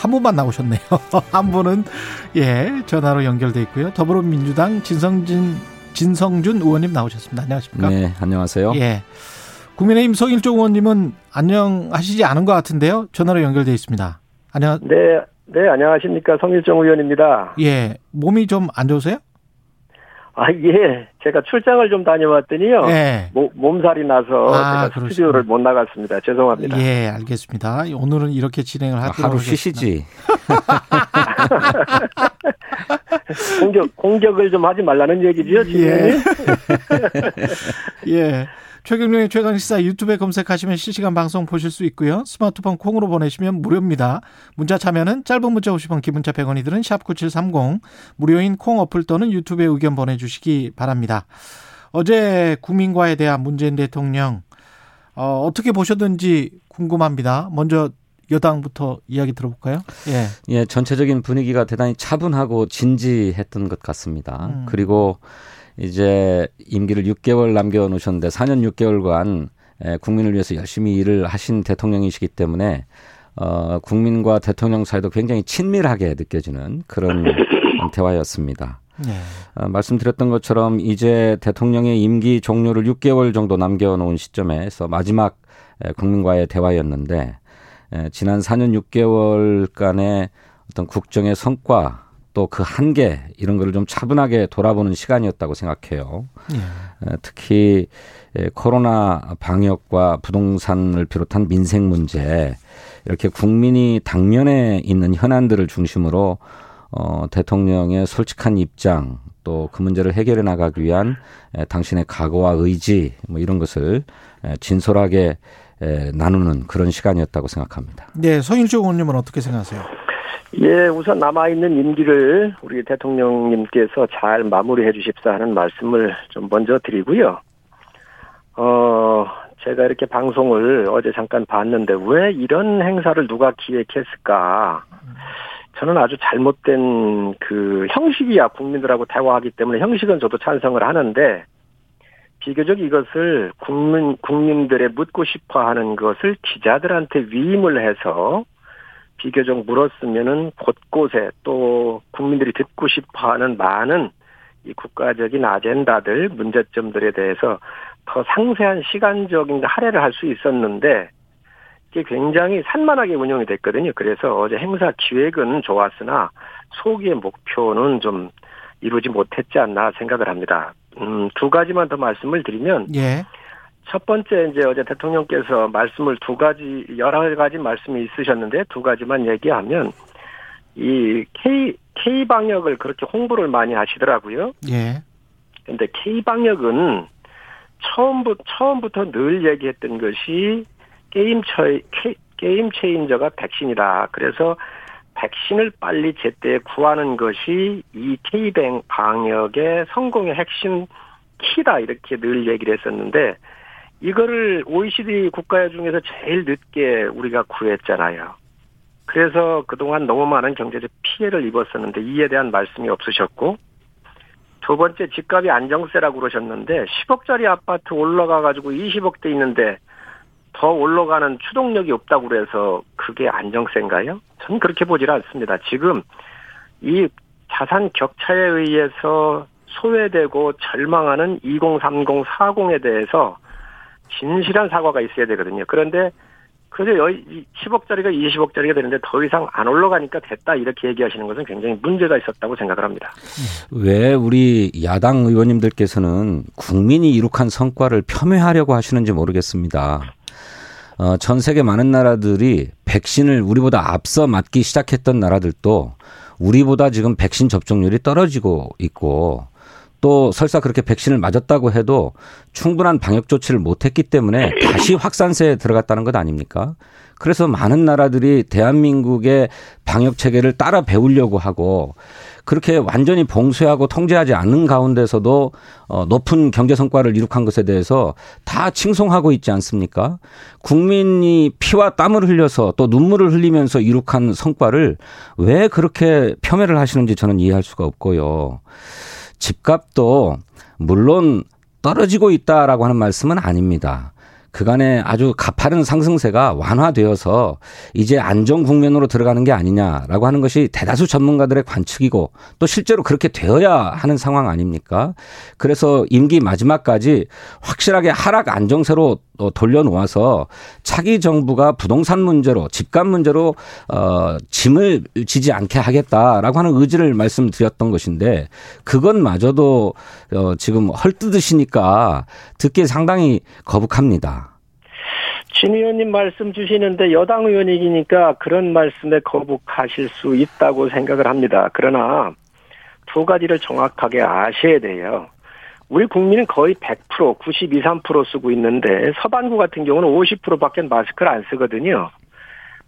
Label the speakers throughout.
Speaker 1: 한 분만 나오셨네요. 한 분은 예 전화로 연결돼 있고요. 더불어민주당 진성진 진성준 의원님 나오셨습니다. 안녕하십니까?
Speaker 2: 네, 안녕하세요.
Speaker 1: 예. 국민의힘 성일종 의원님은 안녕하시지 않은 것 같은데요. 전화로 연결돼 있습니다. 안녕.
Speaker 3: 네, 네 안녕하십니까 성일종 의원입니다.
Speaker 1: 예, 몸이 좀 안 좋으세요?
Speaker 3: 아, 예. 제가 출장을 좀 다녀왔더니요.
Speaker 1: 예.
Speaker 3: 모, 몸살이 나서
Speaker 1: 아,
Speaker 3: 제가 스튜디오를 못 나갔습니다. 죄송합니다.
Speaker 1: 예, 알겠습니다. 오늘은 이렇게 진행을 하도록
Speaker 2: 하루 쉬시지.
Speaker 3: 공격, 공격을 좀 하지 말라는 얘기지요, 지금.
Speaker 1: 예. 예. 최경련의 최강시사 유튜브에 검색하시면 실시간 방송 보실 수 있고요. 스마트폰 콩으로 보내시면 무료입니다. 문자 참여는 짧은 문자 50원, 기본자 100원이들은 샵9730 무료인 콩 어플 또는 유튜브에 의견 보내주시기 바랍니다. 어제 국민과에 대한 문재인 대통령 어, 어떻게 보셨는지 궁금합니다. 먼저 여당부터 이야기 들어볼까요?
Speaker 2: 예. 예, 전체적인 분위기가 대단히 차분하고 진지했던 것 같습니다. 음. 그리고 이제 임기를 6개월 남겨 놓으셨는데 4년 6개월간 국민을 위해서 열심히 일을 하신 대통령이시기 때문에 어, 국민과 대통령 사이도 굉장히 친밀하게 느껴지는 그런 대화였습니다. 네. 어, 말씀드렸던 것처럼 이제 대통령의 임기 종료를 6개월 정도 남겨놓은 시점에서 마지막 국민과의 대화였는데 에, 지난 4년 6개월간의 어떤 국정의 성과 또 그 한계 이런 거를 좀 차분하게 돌아보는 시간이었다고 생각해요. 예. 특히 코로나 방역과 부동산을 비롯한 민생 문제 이렇게 국민이 당면에 있는 현안들을 중심으로 어, 대통령의 솔직한 입장 또 그 문제를 해결해 나가기 위한 에, 당신의 각오와 의지 뭐 이런 것을 에, 진솔하게 에, 나누는 그런 시간이었다고 생각합니다.
Speaker 1: 네, 서인주 의원님은 어떻게 생각하세요?
Speaker 3: 예, 우선 남아있는 임기를 우리 대통령님께서 잘 마무리해 주십사 하는 말씀을 좀 먼저 드리고요. 어, 제가 이렇게 방송을 어제 잠깐 봤는데 왜 이런 행사를 누가 기획했을까? 저는 아주 잘못된 그 형식이야 국민들하고 대화하기 때문에 형식은 저도 찬성을 하는데 비교적 이것을 국민 국민들의 묻고 싶어 하는 것을 기자들한테 위임을 해서 비교적 물었으면은 곳곳에 또 국민들이 듣고 싶어 하는 많은 이 국가적인 아젠다들, 문제점들에 대해서 더 상세한 시간적인 할애를 할 수 있었는데 이게 굉장히 산만하게 운영이 됐거든요. 그래서 어제 행사 기획은 좋았으나 소기의 목표는 좀 이루지 못했지 않나 생각을 합니다. 음, 두 가지만 더 말씀을 드리면 예. 첫 번째 이제 어제 대통령께서 말씀을 두 가지 여러 가지 말씀이 있으셨는데 두 가지만 얘기하면 이 K K 방역을 그렇게 홍보를 많이 하시더라고요. 예. 근데 K 방역은 처음부터 처음부터 늘 얘기했던 것이 게임 처 게임 체인저가 백신이다. 그래서 백신을 빨리 제때 구하는 것이 이 K 방역의 성공의 핵심 키다 이렇게 늘 얘기를 했었는데 이거를 OECD 국가 중에서 제일 늦게 우리가 구했잖아요. 그래서 그동안 너무 많은 경제적 피해를 입었었는데 이에 대한 말씀이 없으셨고 두 번째 집값이 안정세라고 그러셨는데 10억짜리 아파트 올라가 가지고 20억대 있는데 더 올라가는 추동력이 없다고 그래서 그게 안정세인가요? 저는 그렇게 보질 않습니다. 지금 이 자산 격차에 의해서 소외되고 절망하는 2030, 40에 대해서 진실한 사과가 있어야 되거든요. 그런데 그래서 10억짜리가 20억짜리가 되는데 더 이상 안 올라가니까 됐다 이렇게 얘기하시는 것은 굉장히 문제가 있었다고 생각을 합니다.
Speaker 2: 왜 우리 야당 의원님들께서는 국민이 이룩한 성과를 폄훼하려고 하시는지 모르겠습니다. 어, 전 세계 많은 나라들이 백신을 우리보다 앞서 맞기 시작했던 나라들도 우리보다 지금 백신 접종률이 떨어지고 있고 또 설사 그렇게 백신을 맞았다고 해도 충분한 방역 조치를 못했기 때문에 다시 확산세에 들어갔다는 것 아닙니까? 그래서 많은 나라들이 대한민국의 방역 체계를 따라 배우려고 하고 그렇게 완전히 봉쇄하고 통제하지 않는 가운데서도 어, 높은 경제 성과를 이룩한 것에 대해서 다 칭송하고 있지 않습니까? 국민이 피와 땀을 흘려서 또 눈물을 흘리면서 이룩한 성과를 왜 그렇게 폄훼를 하시는지 저는 이해할 수가 없고요. 집값도 물론 떨어지고 있다라고 하는 말씀은 아닙니다. 그간의 아주 가파른 상승세가 완화되어서 이제 안정 국면으로 들어가는 게 아니냐라고 하는 것이 대다수 전문가들의 관측이고 또 실제로 그렇게 되어야 하는 상황 아닙니까? 그래서 임기 마지막까지 확실하게 하락 안정세로 돌려놓아서 차기 정부가 부동산 문제로 집값 문제로 어 짐을 지지 않게 하겠다라고 하는 의지를 말씀드렸던 것인데 그것마저도 어 지금 헐뜯으시니까 듣기 상당히 거북합니다.
Speaker 3: 진 의원님 말씀 주시는데 여당 의원이니까 그런 말씀에 거북하실 수 있다고 생각을 합니다. 그러나 두 가지를 정확하게 아셔야 돼요. 우리 국민은 거의 100% 92, 3% 쓰고 있는데 서반구 같은 경우는 50%밖에 마스크를 안 쓰거든요.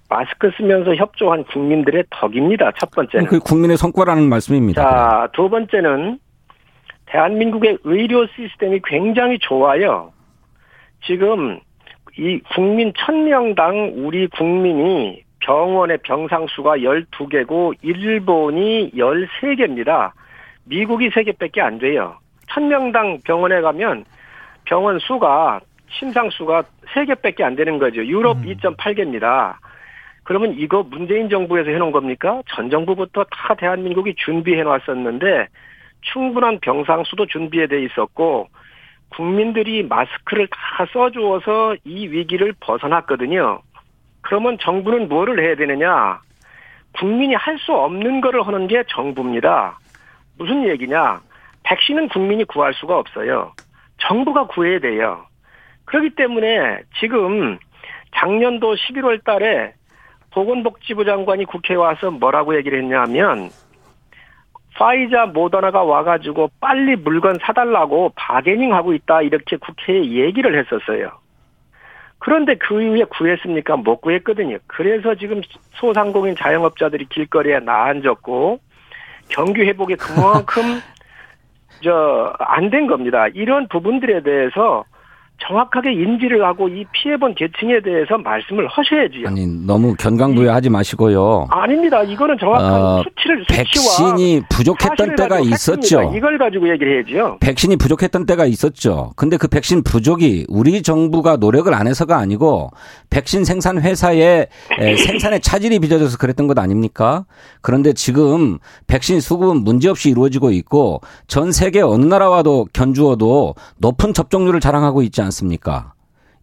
Speaker 3: 마스크 쓰면서 협조한 국민들의 덕입니다. 첫 번째는.
Speaker 2: 그 국민의 성과라는 말씀입니다.
Speaker 3: 자, 두 번째는 대한민국의 의료 시스템이 굉장히 좋아요. 지금 이 국민 1000명당 우리 국민이 병원의 병상 수가 12개고 일본이 13개입니다. 미국이 3개밖에 안 돼요. 1000명당 병원에 가면 병원 수가 심상 수가 3개밖에 안 되는 거죠. 유럽 음. 2.8개입니다. 그러면 이거 문재인 정부에서 해놓은 겁니까? 전 정부부터 다 대한민국이 준비해 놨었는데 충분한 병상 수도 준비해 돼 있었고 국민들이 마스크를 다 써주어서 이 위기를 벗어났거든요. 그러면 정부는 뭐를 해야 되느냐? 국민이 할 수 없는 거를 하는 게 정부입니다. 무슨 얘기냐? 백신은 국민이 구할 수가 없어요. 정부가 구해야 돼요. 그렇기 때문에 지금 작년도 11월 달에 보건복지부 장관이 국회에 와서 뭐라고 얘기를 했냐면 파이자 모더나가 와가지고 빨리 물건 사달라고 바게닝 하고 있다 이렇게 국회에 얘기를 했었어요. 그런데 그 이후에 구했습니까? 못 구했거든요. 그래서 지금 소상공인 자영업자들이 길거리에 나앉았고 경기 회복에 그만큼 저 안 된 겁니다. 이런 부분들에 대해서 정확하게 인지를 하고 이 피해본 계층에 대해서 말씀을 하셔야지요.
Speaker 2: 아니 너무 견강부여하지 마시고요.
Speaker 3: 아닙니다. 이거는 정확한 어, 수치를
Speaker 2: 백신이 부족했던 때가 있었죠.
Speaker 3: 이걸 가지고 얘기를 해야죠.
Speaker 2: 백신이 부족했던 때가 있었죠. 근데 그 백신 부족이 우리 정부가 노력을 안 해서가 아니고 백신 생산 회사의 생산에 차질이 빚어져서 그랬던 것 아닙니까? 그런데 지금 백신 수급은 문제없이 이루어지고 있고 전 세계 어느 나라와도 견주어도 높은 접종률을 자랑하고 있지 않습니까? 않습니까?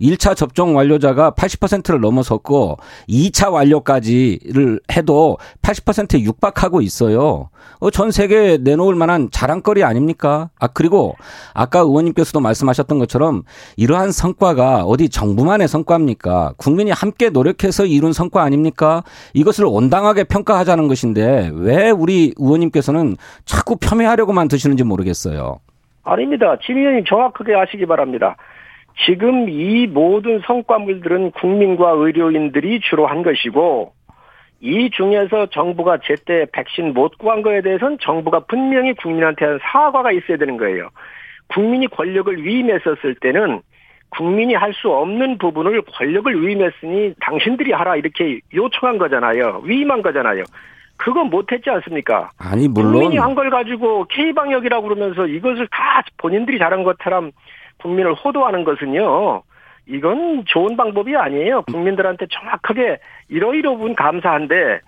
Speaker 2: 1차 접종 완료자가 80%를 넘어섰고 2차 완료까지를 해도 80%에 육박하고 있어요. 어, 전 세계에 내놓을 만한 자랑거리 아닙니까? 아, 그리고 아까 의원님께서도 말씀하셨던 것처럼 이러한 성과가 어디 정부만의 성과입니까? 국민이 함께 노력해서 이룬 성과 아닙니까? 이것을 온당하게 평가하자는 것인데 왜 우리 의원님께서는 자꾸 폄훼하려고만 드시는지 모르겠어요.
Speaker 3: 아닙니다. 진 의원님 정확하게 아시기 바랍니다. 지금 이 모든 성과물들은 국민과 의료인들이 주로 한 것이고 이 중에서 정부가 제때 백신 못 구한 거에 대해서는 정부가 분명히 국민한테 한 사과가 있어야 되는 거예요. 국민이 권력을 위임했었을 때는 국민이 할 수 없는 부분을 권력을 위임했으니 당신들이 하라 이렇게 요청한 거잖아요. 위임한 거잖아요. 그건 못했지 않습니까?
Speaker 2: 아니 물론
Speaker 3: 국민이 한 걸 가지고 K 방역이라고 그러면서 이것을 다 본인들이 잘한 것처럼 국민을 호도하는 것은요. 이건 좋은 방법이 아니에요. 국민들한테 정확하게 이러이러 분 감사한데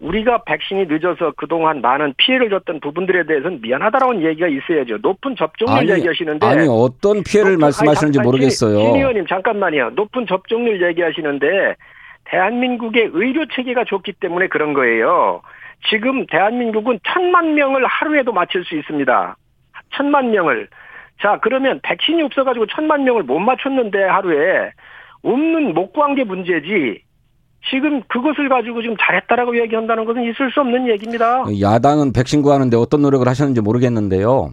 Speaker 3: 우리가 백신이 늦어서 그동안 많은 피해를 줬던 부분들에 대해서는 미안하다라는 얘기가 있어야죠. 높은 접종률
Speaker 2: 아니,
Speaker 3: 얘기하시는데
Speaker 2: 아니 어떤 피해를 높은, 말씀하시는지 아니, 모르겠어요.
Speaker 3: 신 의원님 잠깐만요. 높은 접종률 얘기하시는데 대한민국의 의료 체계가 좋기 때문에 그런 거예요. 지금 대한민국은 천만 명을 하루에도 맞출 수 있습니다. 천만 명을 자, 그러면 백신이 없어가지고 천만 명을 못 맞췄는데 하루에 없는 못 구한 게 문제지. 지금 그것을 가지고 지금 잘했다라고 얘기한다는 것은 있을 수 없는 얘기입니다.
Speaker 2: 야당은 백신 구하는데 어떤 노력을 하셨는지 모르겠는데요.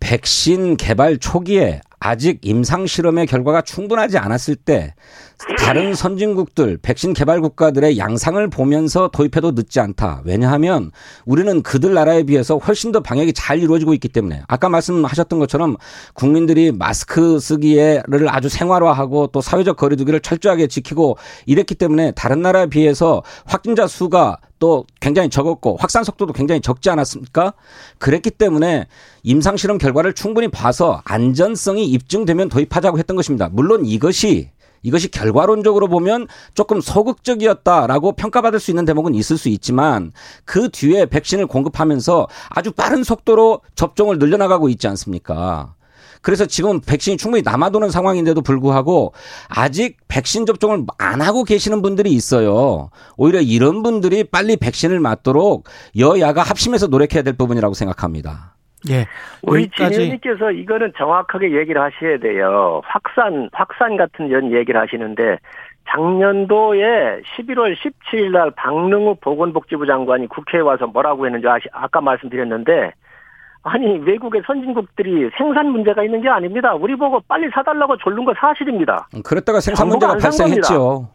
Speaker 2: 백신 개발 초기에 아직 임상 실험의 결과가 충분하지 않았을 때 다른 선진국들, 백신 개발 국가들의 양상을 보면서 도입해도 늦지 않다. 왜냐하면 우리는 그들 나라에 비해서 훨씬 더 방역이 잘 이루어지고 있기 때문에 아까 말씀하셨던 것처럼 국민들이 마스크 쓰기를 아주 생활화하고 또 사회적 거리두기를 철저하게 지키고 이랬기 때문에 다른 나라에 비해서 확진자 수가 또 굉장히 적었고 확산 속도도 굉장히 적지 않았습니까? 그랬기 때문에 임상 실험 결과를 충분히 봐서 안전성이 입증되면 도입하자고 했던 것입니다. 물론 이것이 이것이 결과론적으로 보면 조금 소극적이었다라고 평가받을 수 있는 대목은 있을 수 있지만 그 뒤에 백신을 공급하면서 아주 빠른 속도로 접종을 늘려나가고 있지 않습니까? 그래서 지금 백신이 충분히 남아도는 상황인데도 불구하고 아직 백신 접종을 안 하고 계시는 분들이 있어요. 오히려 이런 분들이 빨리 백신을 맞도록 여야가 합심해서 노력해야 될 부분이라고 생각합니다.
Speaker 1: 예.
Speaker 3: 우리 진 의원님께서 이거는 정확하게 얘기를 하셔야 돼요. 확산, 확산 같은 이런 얘기를 하시는데 작년도에 11월 17일 날 박능우 보건복지부 장관이 국회에 와서 뭐라고 했는지 아시, 아까 말씀드렸는데 아니 외국의 선진국들이 생산 문제가 있는 게 아닙니다. 우리 보고 빨리 사달라고 졸른 거 사실입니다.
Speaker 2: 그랬다가 생산 문제가 발생했죠.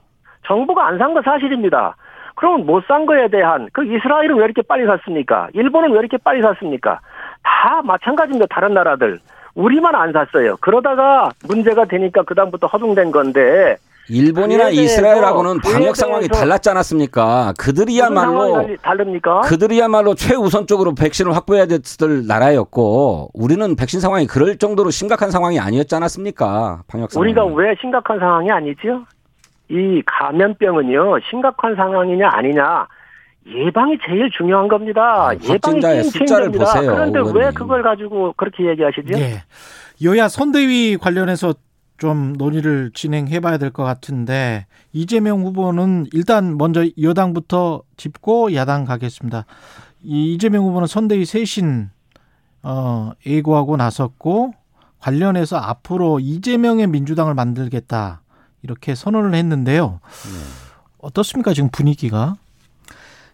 Speaker 3: 정부가 안 산 거 사실입니다. 그러면 못산 거에 대한 그 이스라엘은 왜 이렇게 빨리 샀습니까? 일본은 왜 이렇게 빨리 샀습니까? 다 마찬가지입니다. 다른 나라들. 우리만 안 샀어요. 그러다가 문제가 되니까 그 다음부터 허둥댄 건데
Speaker 2: 일본이나 이스라엘하고는 방역 상황이 달랐지 않았습니까? 그들이야말로
Speaker 3: 다릅니까?
Speaker 2: 그들이야말로 최우선적으로 백신을 확보해야 됐을 나라였고 우리는 백신 상황이 그럴 정도로 심각한 상황이 아니었지 않았습니까? 방역 상황.
Speaker 3: 우리가 왜 심각한 상황이 아니죠? 이 감염병은요 심각한 상황이냐 아니냐 예방이 제일 중요한 겁니다.
Speaker 2: 아, 예방의 숫자를 보세요.
Speaker 3: 그런데 의원님. 왜 그걸 가지고 그렇게 얘기하시죠?
Speaker 1: 예. 여야 선대위 관련해서 좀 논의를 진행해 봐야 될 것 같은데 이재명 후보는 일단 먼저 여당부터 짚고 야당 가겠습니다. 이 이재명 후보는 선대위 쇄신 어 예고하고 나섰고 관련해서 앞으로 이재명의 민주당을 만들겠다 이렇게 선언을 했는데요. 네. 어떻습니까 지금 분위기가?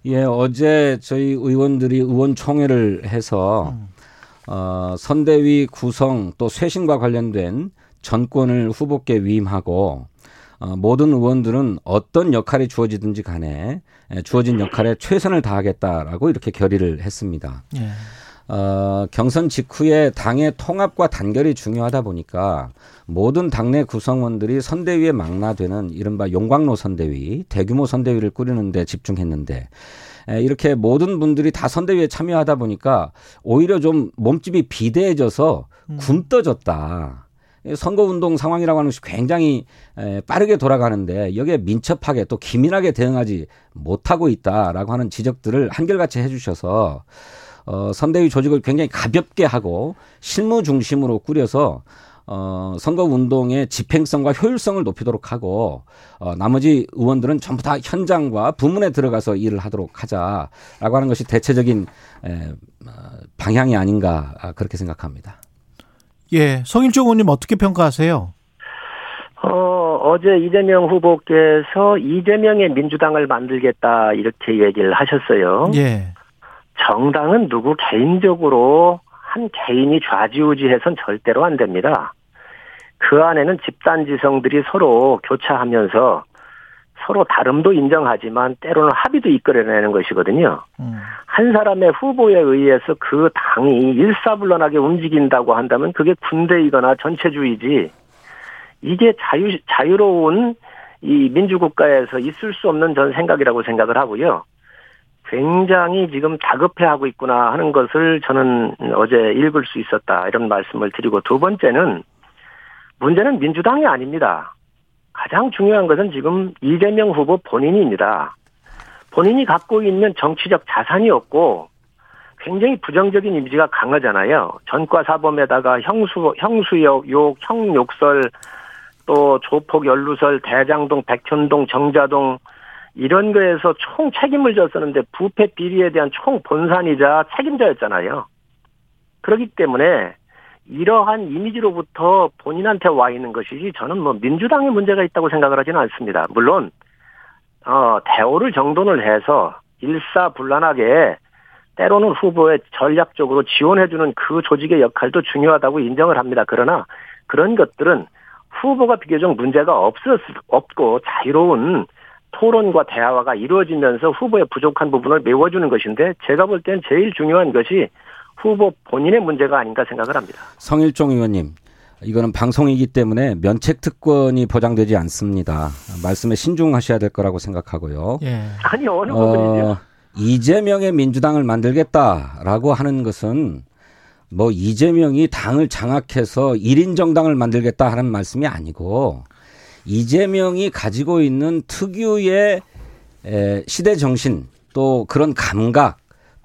Speaker 2: 예, 어제 저희 의원들이 의원총회를 해서 음. 어, 선대위 구성 또 쇄신과 관련된 전권을 후보께 위임하고 어, 모든 의원들은 어떤 역할이 주어지든지 간에 주어진 역할에 최선을 다하겠다라고 이렇게 결의를 했습니다. 예. 어, 경선 직후에 당의 통합과 단결이 중요하다 보니까 모든 당내 구성원들이 선대위에 망라되는 이른바 용광로 선대위, 대규모 선대위를 꾸리는데 집중했는데 에, 이렇게 모든 분들이 다 선대위에 참여하다 보니까 오히려 좀 몸집이 비대해져서 음. 굼떠졌다. 선거운동 상황이라고 하는 것이 굉장히 빠르게 돌아가는데 여기에 민첩하게 또 기민하게 대응하지 못하고 있다라고 하는 지적들을 한결같이 해주셔서 어, 선대위 조직을 굉장히 가볍게 하고 실무 중심으로 꾸려서 어, 선거 운동의 집행성과 효율성을 높이도록 하고 어, 나머지 의원들은 전부 다 현장과 부문에 들어가서 일을 하도록 하자라고 하는 것이 대체적인 에, 어, 방향이 아닌가 아, 그렇게 생각합니다.
Speaker 1: 예, 성일종 의원님 어떻게 평가하세요?
Speaker 3: 어, 어제 이재명 후보께서 이재명의 민주당을 만들겠다 이렇게 얘기를 하셨어요. 예. 정당은 누구 개인적으로 한 개인이 좌지우지해선 절대로 안 됩니다. 그 안에는 집단 지성들이 서로 교차하면서 서로 다름도 인정하지만 때로는 합의도 이끌어내는 것이거든요. 음. 한 사람의 후보에 의해서 그 당이 일사불란하게 움직인다고 한다면 그게 군대이거나 전체주의지 이게 자유 자유로운 이 민주국가에서 있을 수 없는 전 생각이라고 생각을 하고요. 굉장히 지금 다급해하고 있구나 하는 것을 저는 어제 읽을 수 있었다 이런 말씀을 드리고 두 번째는 문제는 민주당이 아닙니다. 가장 중요한 것은 지금 이재명 후보 본인입니다. 본인이 갖고 있는 정치적 자산이 없고 굉장히 부정적인 이미지가 강하잖아요. 전과 사범에다가 형수 형수욕, 욕, 형욕설, 또 조폭 연루설, 대장동, 백현동, 정자동 이런 거에서 총 책임을 졌었는데 부패 비리에 대한 총 본산이자 책임자였잖아요. 그렇기 때문에 이러한 이미지로부터 본인한테 와 있는 것이지 저는 뭐 민주당의 문제가 있다고 생각을 하지는 않습니다. 물론 어 대오를 정돈을 해서 일사불란하게 때로는 후보에 전략적으로 지원해주는 그 조직의 역할도 중요하다고 인정을 합니다. 그러나 그런 것들은 후보가 비교적 문제가 없었, 없고 자유로운 토론과 대화가 이루어지면서 후보의 부족한 부분을 메워주는 것인데 제가 볼땐 제일 중요한 것이 후보 본인의 문제가 아닌가 생각을 합니다.
Speaker 2: 성일종 의원님, 이거는 방송이기 때문에 면책 특권이 보장되지 않습니다. 말씀에 신중하셔야 될 거라고 생각하고요.
Speaker 1: 예.
Speaker 3: 아니 어느?
Speaker 2: 어, 이재명의 민주당을 만들겠다라고 하는 것은 뭐 이재명이 당을 장악해서 1인 정당을 만들겠다 하는 말씀이 아니고 이재명이 가지고 있는 특유의 에, 시대 정신 또 그런 감각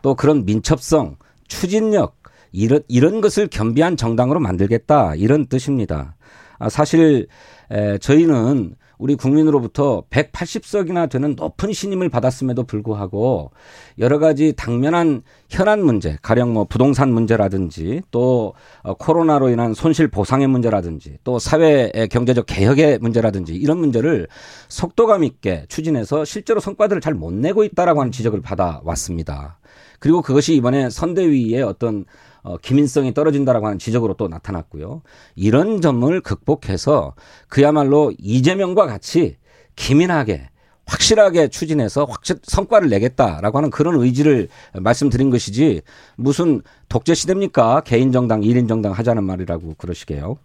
Speaker 2: 또 그런 민첩성 추진력 이런 이런 것을 겸비한 정당으로 만들겠다 이런 뜻입니다. 아, 사실 에, 저희는 우리 국민으로부터 180석이나 되는 높은 신임을 받았음에도 불구하고 여러 가지 당면한 현안 문제, 가령 뭐 부동산 문제라든지 또 어, 코로나로 인한 손실 보상의 문제라든지 또 사회 경제적 개혁의 문제라든지 이런 문제를 속도감 있게 추진해서 실제로 성과들을 잘 못 내고 있다라고 하는 지적을 받아왔습니다. 그리고 그것이 이번에 선대위의 어떤 어, 기민성이 떨어진다라고 하는 지적으로 또 나타났고요. 이런 점을 극복해서 그야말로 이재명과 같이 기민하게 확실하게 추진해서 확실 성과를 내겠다라고 하는 그런 의지를 말씀드린 것이지 무슨 독재 시대입니까? 개인 정당, 1인 정당 하자는 말이라고 그러시게요.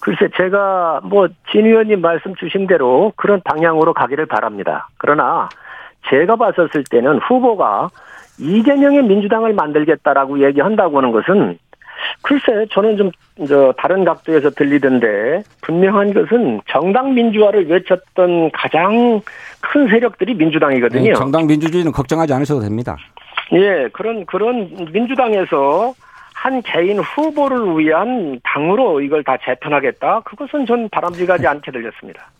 Speaker 3: 글쎄 제가 뭐 진 의원님 말씀 주신 대로 그런 방향으로 가기를 바랍니다. 그러나 제가 봤었을 때는 후보가 이재명의 민주당을 만들겠다라고 얘기한다고 하는 것은 글쎄 저는 좀 저 다른 각도에서 들리던데 분명한 것은 정당 민주화를 외쳤던 가장 큰 세력들이 민주당이거든요.
Speaker 2: 네, 정당 민주주의는 걱정하지 않으셔도 됩니다.
Speaker 3: 예, 그런 그런 민주당에서 한 개인 후보를 위한 당으로 이걸 다 재편하겠다. 그것은 전 바람직하지 않게 들렸습니다.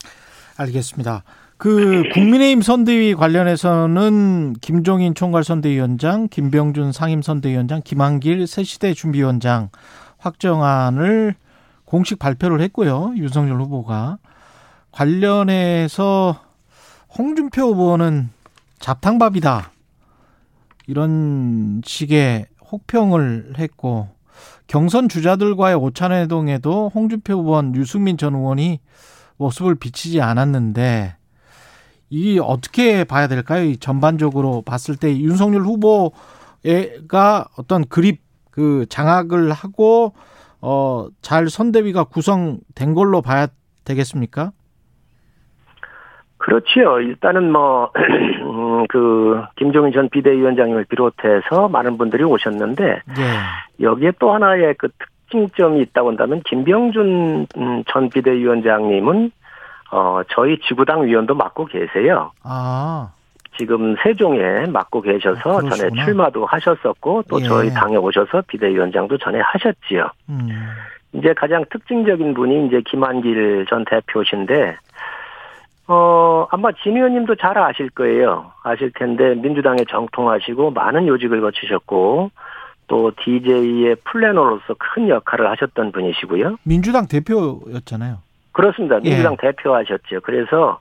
Speaker 1: 알겠습니다. 그 국민의힘 선대위 관련해서는 김종인 총괄 선대위원장, 김병준 상임 선대위원장, 김한길 새시대 준비위원장 확정안을 공식 발표를 했고요. 윤석열 후보가 관련해서 홍준표 후보는 잡탕밥이다. 이런 식의 혹평을 했고 경선 주자들과의 오찬회동에도 홍준표 후보원 유승민 전 의원이 모습을 비치지 않았는데 이 어떻게 봐야 될까요? 이 전반적으로 봤을 때 윤석열 후보가 어떤 그립 그 장악을 하고 어 잘 선대위가 구성된 걸로 봐야 되겠습니까?
Speaker 3: 그렇지요. 일단은 뭐, 음, 그, 김종인 전 비대위원장님을 비롯해서 많은 분들이 오셨는데,
Speaker 1: 예.
Speaker 3: 여기에 또 하나의 그 특징점이 있다고 한다면, 김병준 음, 전 비대위원장님은, 어, 저희 지구당 위원도 맡고 계세요.
Speaker 1: 아,
Speaker 3: 지금 세종에 맡고 계셔서
Speaker 1: 아,
Speaker 3: 전에. 출마도 하셨었고, 또
Speaker 1: 예.
Speaker 3: 저희 당에 오셔서 비대위원장도 전에 하셨지요.
Speaker 1: 음.
Speaker 3: 이제 가장 특징적인 분이 이제 김한길 전 대표신데, 어, 아마 진 의원님도 잘 아실 거예요. 아실 텐데, 민주당에 정통하시고, 많은 요직을 거치셨고, 또 DJ의 플래너로서 큰 역할을 하셨던 분이시고요.
Speaker 1: 민주당 대표였잖아요.
Speaker 3: 그렇습니다.
Speaker 1: 예.
Speaker 3: 민주당 대표하셨죠. 그래서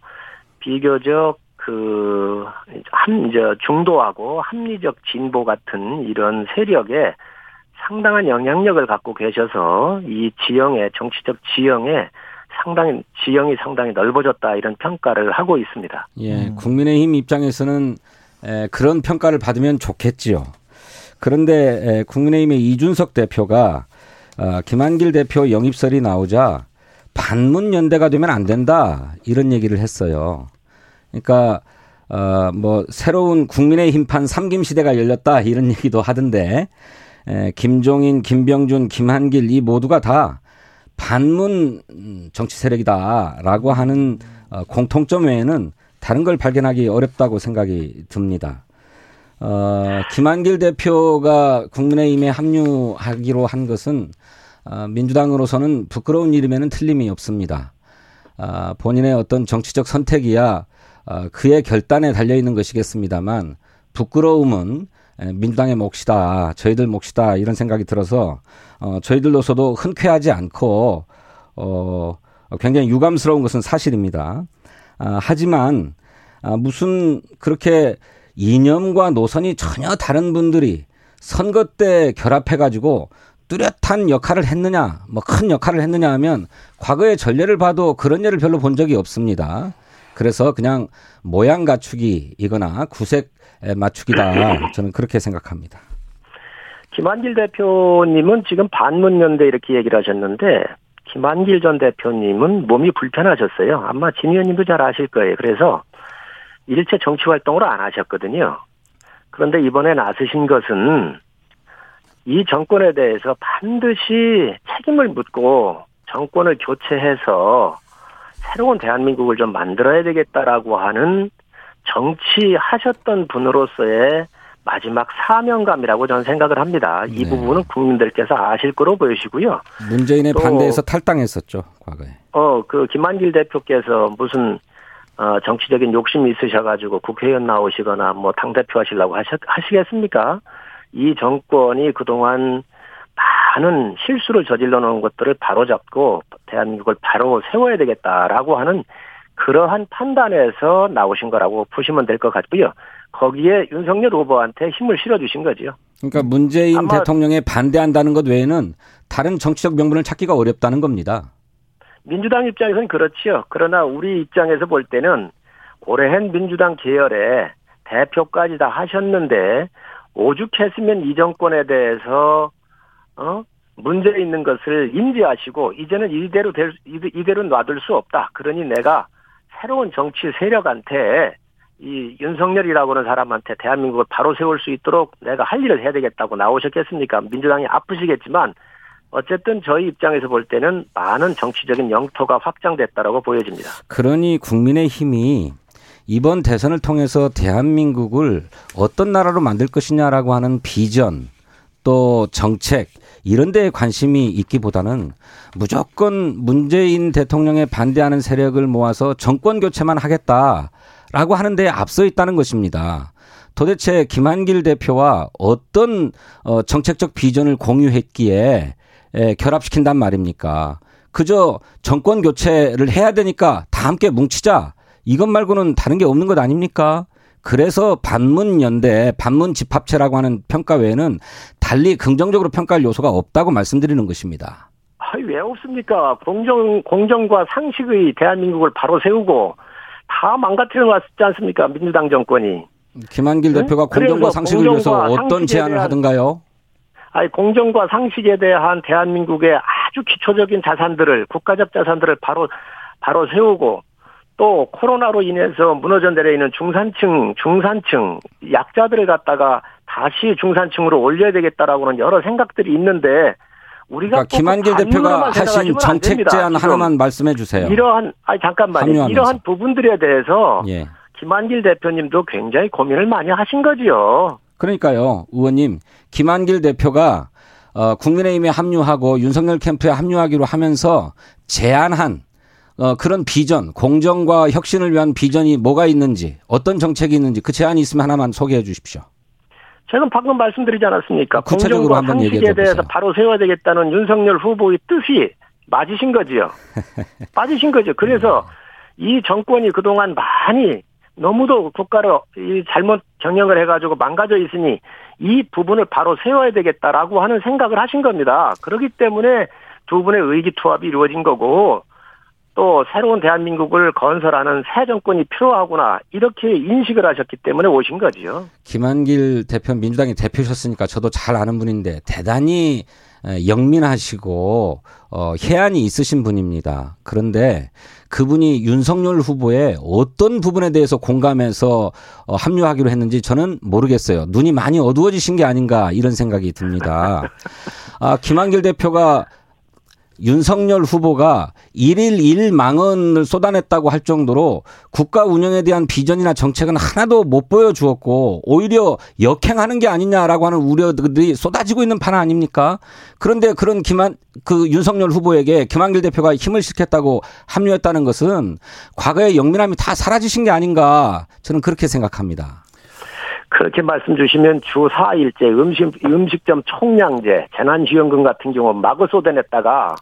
Speaker 3: 비교적 그, 함, 이제 중도하고 합리적 진보 같은 이런 세력에 상당한 영향력을 갖고 계셔서 이 지형의 정치적 지형에 상당히 지형이 상당히 넓어졌다 이런 평가를 하고 있습니다.
Speaker 2: 예,
Speaker 1: 음.
Speaker 2: 국민의힘 입장에서는 에, 그런 평가를 받으면 좋겠지요. 그런데 에, 국민의힘의 이준석 대표가 어, 김한길 대표 영입설이 나오자 반문 연대가 되면 안 된다 이런 얘기를 했어요. 그러니까 어, 뭐 새로운 국민의 힘판 삼김 시대가 열렸다 이런 얘기도 하던데 에, 김종인, 김병준, 김한길 이 모두가 다 반문 정치 세력이다라고 하는 어, 공통점 외에는 다른 걸 발견하기 어렵다고 생각이 듭니다. 어, 김한길 대표가 국민의힘에 합류하기로 한 것은 어, 민주당으로서는 부끄러운 일임에는 틀림이 없습니다. 아, 본인의 어떤 정치적 선택이야 어, 그의 결단에 달려 있는 것이겠습니다만 부끄러움은 에, 민주당의 몫이다, 저희들 몫이다 이런 생각이 들어서 어, 저희들로서도 흔쾌하지 않고 어, 굉장히 유감스러운 것은 사실입니다. 아, 하지만 아, 무슨 그렇게 이념과 노선이 전혀 다른 분들이 선거 때 결합해가지고 뚜렷한 역할을 했느냐, 뭐 큰 역할을 했느냐 하면 과거의 전례를 봐도 그런 예를 별로 본 적이 없습니다. 그래서 그냥 모양 갖추기이거나 구색 맞추기다. 저는 그렇게 생각합니다.
Speaker 3: 김한길 대표님은 지금 반문연대 이렇게 얘기를 하셨는데 김한길 전 대표님은 몸이 불편하셨어요. 아마 진 의원님도 잘 아실 거예요. 그래서 일체 정치 활동을 안 하셨거든요. 그런데 이번에 나서신 것은 이 정권에 대해서 반드시 책임을 묻고 정권을 교체해서 새로운 대한민국을 좀 만들어야 되겠다라고 하는 정치하셨던 분으로서의 마지막 사명감이라고 저는 생각을 합니다. 이 네. 부분은 국민들께서 아실 거로 보이시고요.
Speaker 2: 문재인의 반대에서 탈당했었죠, 과거에.
Speaker 3: 어, 그 김한길 대표께서 무슨 어, 정치적인 욕심이 있으셔가지고 국회의원 나오시거나 뭐 당대표 하시려고 하시, 하시겠습니까? 이 정권이 그동안 많은 실수를 저질러 놓은 것들을 바로잡고 대한민국을 바로 세워야 되겠다라고 하는 그러한 판단에서 나오신 거라고 보시면 될 것 같고요. 거기에 윤석열 후보한테 힘을 실어주신 거지요.
Speaker 2: 그러니까 문재인 대통령에 반대한다는 것 외에는 다른 정치적 명분을 찾기가 어렵다는 겁니다.
Speaker 3: 민주당 입장에서는 그렇지요. 그러나 우리 입장에서 볼 때는 오래한 민주당 계열의 대표까지 다 하셨는데 오죽했으면 이 정권에 대해서 어 문제 있는 것을 인지하시고 이제는 이대로 될 이대로 놔둘 수 없다. 그러니 내가 새로운 정치 세력한테 이 윤석열이라고 하는 사람한테 대한민국을 바로 세울 수 있도록 내가 할 일을 해야 되겠다고 나오셨겠습니까? 민주당이 아프시겠지만 어쨌든 저희 입장에서 볼 때는 많은 정치적인 영토가 확장됐다라고 보여집니다.
Speaker 2: 그러니 국민의 힘이 이번 대선을 통해서 대한민국을 어떤 나라로 만들 것이냐라고 하는 비전 또 정책 이런 데에 관심이 있기보다는 무조건 문재인 대통령에 반대하는 세력을 모아서 정권 교체만 하겠다라고 하는 데에 앞서 있다는 것입니다. 도대체 김한길 대표와 어떤 어 정책적 비전을 공유했기에 에, 결합시킨단 말입니까? 그저 정권 교체를 해야 되니까 다 함께 뭉치자. 이것 말고는 다른 게 없는 것 아닙니까? 그래서 반문연대, 반문집합체라고 하는 평가 외에는 달리 긍정적으로 평가할 요소가 없다고 말씀드리는 것입니다.
Speaker 3: 아, 왜 없습니까? 공정, 공정과 상식의 대한민국을 바로 세우고 다 망가뜨려 놨지 않습니까? 민주당 정권이.
Speaker 2: 김한길 응? 대표가 공정과 상식을 위해서 어떤 제안을 대한, 하던가요?
Speaker 3: 아니, 공정과 상식에 대한 대한민국의 아주 기초적인 자산들을, 국가적 자산들을 바로, 바로 세우고 또 코로나로 인해서 무너져 내려 있는 중산층, 중산층, 약자들을 갖다가 다시 중산층으로 올려야 되겠다라고 는 여러 생각들이 있는데 우리가
Speaker 2: 그러니까 김한길 대표가 하신 정책 제안 하나만 말씀해 주세요.
Speaker 3: 이러한 아니 잠깐만요. 합류하면서. 이러한 부분들에 대해서 예. 김한길 대표님도 굉장히 고민을 많이 하신 거지요.
Speaker 2: 그러니까요, 의원님 김한길 대표가 어, 국민의힘에 합류하고 윤석열 캠프에 합류하기로 하면서 제안한 어, 그런 비전, 공정과 혁신을 위한 비전이 뭐가 있는지, 어떤 정책이 있는지 그 제안이 있으면 하나만 소개해 주십시오.
Speaker 3: 제가 방금 말씀드리지 않았습니까? 구체적으로 공정과 상식에 대해서 바로 세워야 되겠다는 윤석열 후보의 뜻이 맞으신 거지요. 빠지신 거죠. 그래서 이 정권이 그동안 많이 너무도 국가를 잘못 경영을 해가지고 망가져 있으니 이 부분을 바로 세워야 되겠다라고 하는 생각을 하신 겁니다. 그렇기 때문에 두 분의 의기투합이 이루어진 거고 또 새로운 대한민국을 건설하는 새 정권이 필요하구나 이렇게 인식을 하셨기 때문에 오신 거지요.
Speaker 2: 김한길 대표 민주당의 대표셨으니까 저도 잘 아는 분인데 대단히 영민하시고 어, 해안이 있으신 분입니다. 그런데 그분이 윤석열 후보의 어떤 부분에 대해서 공감해서 어, 합류하기로 했는지 저는 모르겠어요. 눈이 많이 어두워지신 게 아닌가 이런 생각이 듭니다. 아, 김한길 대표가 윤석열 후보가 일일 일망언을 쏟아냈다고 할 정도로 국가 운영에 대한 비전이나 정책은 하나도 못 보여주었고 오히려 역행하는 게 아니냐라고 하는 우려들이 쏟아지고 있는 판 아닙니까? 그런데 그런 김한 그 윤석열 후보에게 김한길 대표가 힘을 실겠다고 합류했다는 것은 과거의 영민함이 다 사라지신 게 아닌가 저는 그렇게 생각합니다.
Speaker 3: 그렇게 말씀 주시면 주 4일째 음식, 음식점 총량제, 재난지원금 같은 경우 마구 쏟아냈다가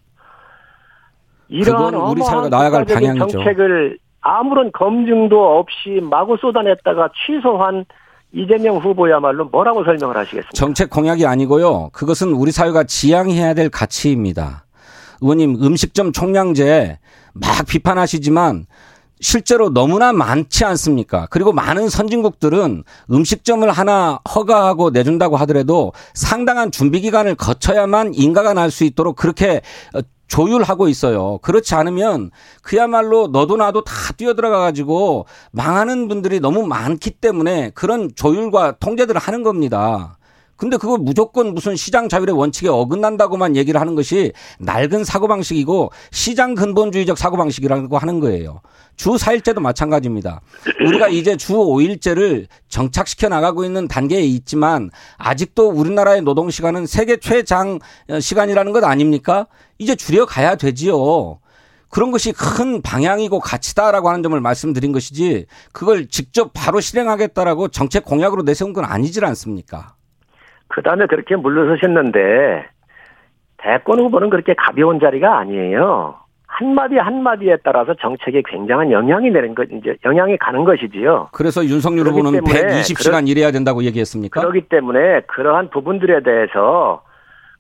Speaker 3: 이런 우리 사회가 나아갈 방향이죠. 정책을 아무런 검증도 없이 마구 쏟아냈다가 취소한 이재명 후보야말로 뭐라고 설명을 하시겠습니까?
Speaker 2: 정책 공약이 아니고요. 그것은 우리 사회가 지향해야 될 가치입니다. 의원님 음식점 총량제 막 비판하시지만 실제로 너무나 많지 않습니까? 그리고 많은 선진국들은 음식점을 하나 허가하고 내준다고 하더라도 상당한 준비 기간을 거쳐야만 인가가 날 수 있도록 그렇게 어, 조율하고 있어요. 그렇지 않으면 그야말로 너도 나도 다 뛰어들어가 가지고 망하는 분들이 너무 많기 때문에 그런 조율과 통제들을 하는 겁니다. 근데 그거 무조건 무슨 시장 자율의 원칙에 어긋난다고만 얘기를 하는 것이 낡은 사고방식이고 시장 근본주의적 사고방식이라고 하는 거예요. 주 4일제도 마찬가지입니다. 우리가 이제 주 5일제를 정착시켜 나가고 있는 단계에 있지만 아직도 우리나라의 노동 시간은 세계 최장 시간이라는 것 아닙니까? 이제 줄여가야 되지요. 그런 것이 큰 방향이고 가치다라고 하는 점을 말씀드린 것이지 그걸 직접 바로 실행하겠다라고 정책 공약으로 내세운 건 아니질 않습니까?
Speaker 3: 그 다음에 그렇게 물러서셨는데, 대권 후보는 그렇게 가벼운 자리가 아니에요. 한마디 한마디에 따라서 정책에 굉장한 영향이 내는 것, 이제 영향이 가는 것이지요.
Speaker 2: 그래서 윤석열 후보는 120시간 그러, 일해야 된다고 얘기했습니까?
Speaker 3: 그렇기 때문에 그러한 부분들에 대해서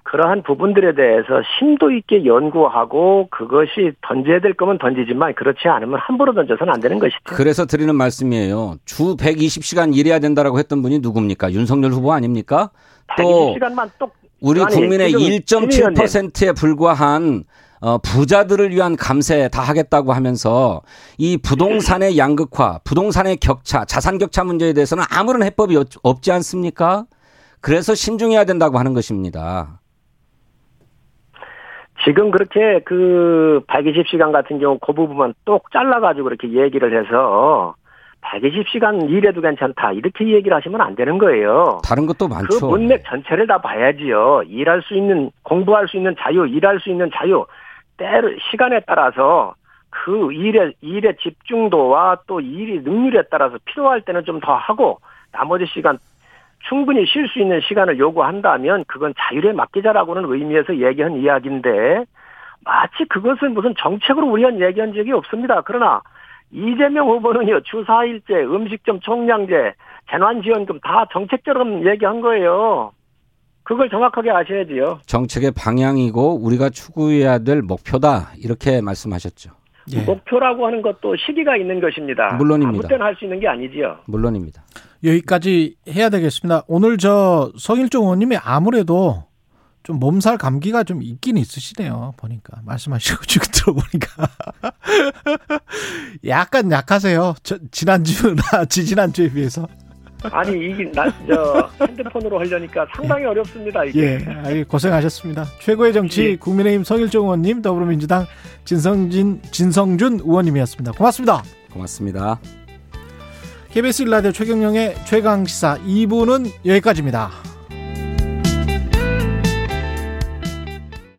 Speaker 3: 그러한 부분들에 대해서 심도 있게 연구하고 그것이 던져야 될 거면 던지지만 그렇지 않으면 함부로 던져서는 안 되는 것이죠.
Speaker 2: 그래서 드리는 말씀이에요. 주 120시간 일해야 된다라고 했던 분이 누굽니까? 윤석열 후보 아닙니까?
Speaker 3: 또 120시간만 또
Speaker 2: 우리 국민의 1.7%에 불과한 어, 부자들을 위한 감세 다 하겠다고 하면서 이 부동산의 양극화, 부동산의 격차, 자산 격차 문제에 대해서는 아무런 해법이 없 지 않습니까? 그래서 신중해야 된다고 하는 것입니다.
Speaker 3: 지금 그렇게 그 120시간 같은 경우 그 부분만 똑 잘라가지고 이렇게 얘기를 해서 120시간 일해도 괜찮다. 이렇게 얘기를 하시면 안 되는 거예요.
Speaker 2: 다른 것도 많죠.
Speaker 3: 그 문맥 전체를 다 봐야지요. 일할 수 있는, 공부할 수 있는 자유, 일할 수 있는 자유, 때를, 시간에 따라서 그 일의, 일의 집중도와 또 일이 능률에 따라서 필요할 때는 좀 더 하고, 나머지 시간 충분히 쉴 수 있는 시간을 요구한다면 그건 자율에 맡기자라고는 의미에서 얘기한 이야기인데, 마치 그것은 무슨 정책으로 우리한 얘기한 적이 없습니다. 그러나 이재명 후보는요, 주 4일제, 음식점 총량제, 재난지원금 다 정책처럼 얘기한 거예요. 그걸 정확하게 아셔야지요.
Speaker 2: 정책의 방향이고 우리가 추구해야 될 목표다. 이렇게 말씀하셨죠.
Speaker 3: 예. 목표라고 하는 것도 시기가 있는 것입니다.
Speaker 2: 물론입니다.
Speaker 3: 아무 때나 할 수 있는 게 아니지요.
Speaker 2: 물론입니다.
Speaker 1: 여기까지 해야 되겠습니다. 오늘 저 성일종 의원님이 아무래도 좀 몸살 감기가 좀 있긴 있으시네요. 보니까 말씀하시고 지금 들어보니까 약간 약하세요. 저, 지난주나 지지난주에 비해서.
Speaker 3: 아니 이게 나저 핸드폰으로 하려니까 상당히 예. 어렵습니다. 이게.
Speaker 1: 예, 고생하셨습니다. 최고의 정치 예. 국민의힘 성일종 의원님, 더불어민주당 진성진 진성준 의원님이었습니다. 고맙습니다.
Speaker 2: 고맙습니다.
Speaker 1: KBS 일라디오 최경영의 최강 시사 2부는 여기까지입니다.